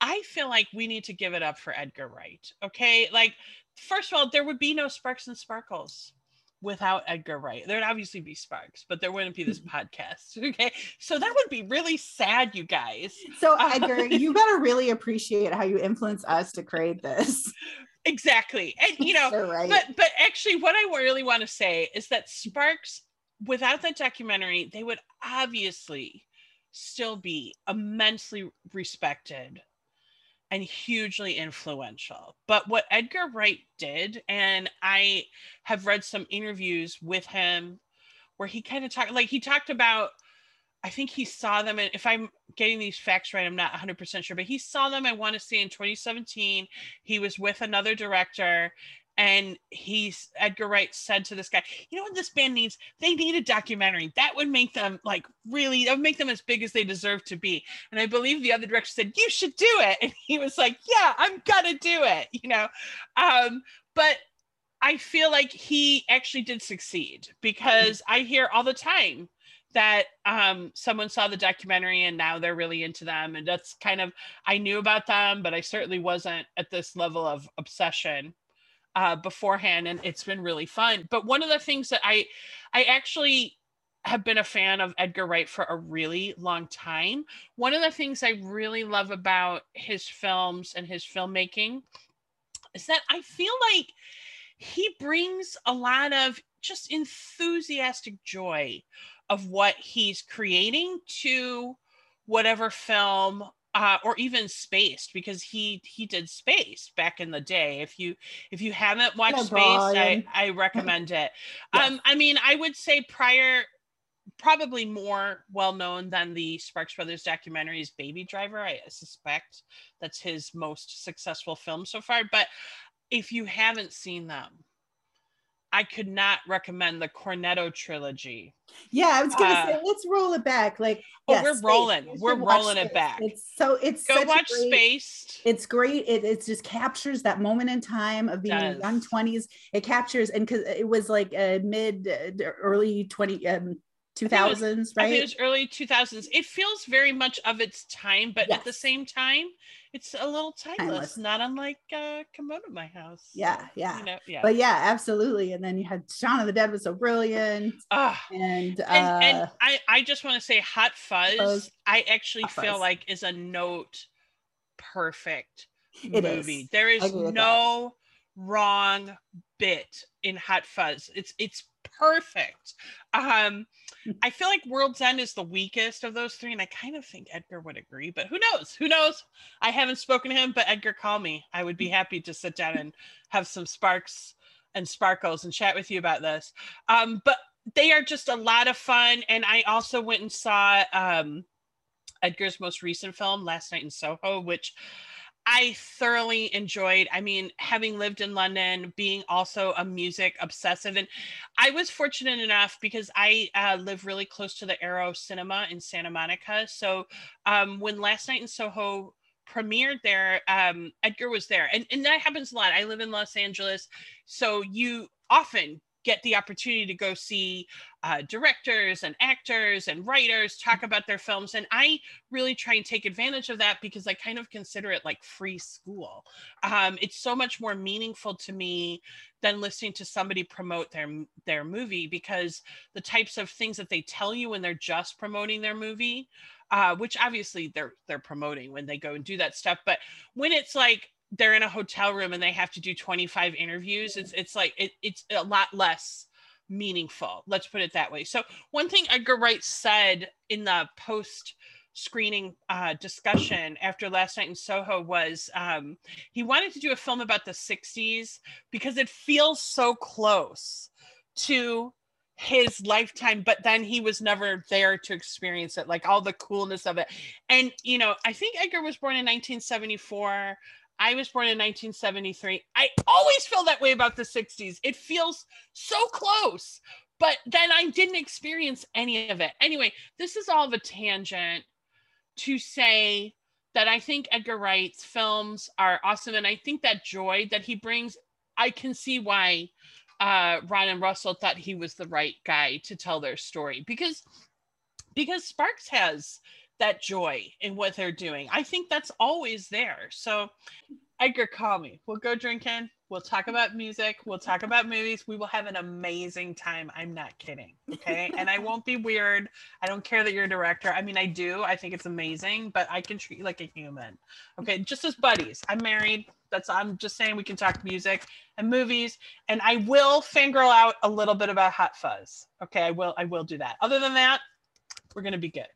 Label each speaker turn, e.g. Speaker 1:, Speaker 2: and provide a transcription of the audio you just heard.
Speaker 1: I feel like we need to give it up for Edgar Wright. Okay. Like, first of all, there would be no Sparks and Sparkles without Edgar Wright. There'd obviously be Sparks, but there wouldn't be this podcast. Okay. So that would be really sad, you guys.
Speaker 2: So, uh, Edgar, you got to really appreciate how you influence us to create this.
Speaker 1: Exactly. And, you know, right. but, but actually, what I really want to say is that Sparks, without that documentary, they would obviously still be immensely respected and hugely influential. But what Edgar Wright did, and I have read some interviews with him where he kind of talked, like he talked about, I think he saw them, and if I'm getting these facts right, I'm not 100% sure, but he saw them, I want to say in 2017. He was with another director, and he's Edgar Wright said to this guy, you know what this band needs? They need a documentary. That would make them like really, that would make them as big as they deserve to be. And I believe the other director said, You should do it. And he was like, Yeah, I'm gonna do it, you know. Um, but I feel like he actually did succeed because I hear all the time that um, someone saw the documentary and now they're really into them. And that's kind of, I knew about them, but I certainly wasn't at this level of obsession uh, beforehand, and it's been really fun. But one of the things that I, I actually have been a fan of Edgar Wright for a really long time. One of the things I really love about his films and his filmmaking is that I feel like he brings a lot of just enthusiastic joy of what he's creating to whatever film uh, or even spaced because he he did Spaced back in the day. If you if you haven't watched yeah, Spaced I, I recommend it. Yes. um i mean i would say prior probably more well known than the sparks brothers documentary is baby driver. I suspect that's his most successful film so far but if you haven't seen them I could not recommend the Cornetto trilogy.
Speaker 2: Yeah, I was gonna uh, say let's roll it back. Like,
Speaker 1: oh, yes, we're rolling, we're rolling it back.
Speaker 2: It's so it's
Speaker 1: go watch
Speaker 2: great,
Speaker 1: Spaced.
Speaker 2: It's great. It, it just captures that moment in time of being in young twenties. It captures and because it was like a mid uh, early twenty um 2000s, right?
Speaker 1: it was early 2000s. It feels very much of its time, but yes. at the same time, it's a little timeless, timeless. not unlike uh, Come Out of My House.
Speaker 2: Yeah, yeah. You know, yeah. But yeah, absolutely. And then you had Shaun of the Dead was so brilliant.
Speaker 1: Uh, and, uh, and, and I, I just want to say Hot Fuzz, Fuzz I actually Hot feel Fuzz. like is a note perfect it movie. Is. There is no wrong bit in Hot Fuzz. It's it's perfect. Um, I feel like World's End is the weakest of those three, and I kind of think Edgar would agree, but who knows? Who knows? I haven't spoken to him, but Edgar, call me. I would be happy to sit down and have some sparks and sparkles and chat with you about this. Um, but they are just a lot of fun, and I also went and saw um, Edgar's most recent film, Last Night in Soho, which I thoroughly enjoyed. I mean, having lived in London, being also a music obsessive, and I was fortunate enough because I uh, live really close to the Aero Cinema in Santa Monica. So um, when Last Night in Soho premiered there, um, Edgar was there, and and that happens a lot. I live in Los Angeles, so you often get the opportunity to go see uh, directors and actors and writers talk about their films. And I really try and take advantage of that because I kind of consider it like free school. Um, it's so much more meaningful to me than listening to somebody promote their their movie because the types of things that they tell you when they're just promoting their movie uh, which obviously they're they're promoting when they go and do that stuff but when it's like they're in a hotel room and they have to do 25 interviews it's it's like it, it's a lot less meaningful let's put it that way. So one thing edgar wright said in the post screening uh, discussion after last night in soho was um, he wanted to do a film about the 60s because it feels so close to his lifetime but then he was never there to experience it like all the coolness of it. And you know i think edgar was born in 1974 I was born in 1973. I always feel that way about the 60s. It feels so close, but then I didn't experience any of it. Anyway, this is all of a tangent to say that I think Edgar Wright's films are awesome. And I think that joy that he brings, I can see why uh, Ron and Russell thought he was the right guy to tell their story because because Sparks has that joy in what they're doing. I think that's always there. So, Edgar, call me. We'll go drinking. We'll talk about music. We'll talk about movies. We will have an amazing time. I'm not kidding. Okay. and I won't be weird. I don't care that you're a director. I mean, I do. I think it's amazing, but I can treat you like a human. Okay. Just as buddies. I'm married. That's, I'm just saying we can talk music and movies. And I will fangirl out a little bit about Hot Fuzz. Okay. I will, I will do that. Other than that, we're going to be good.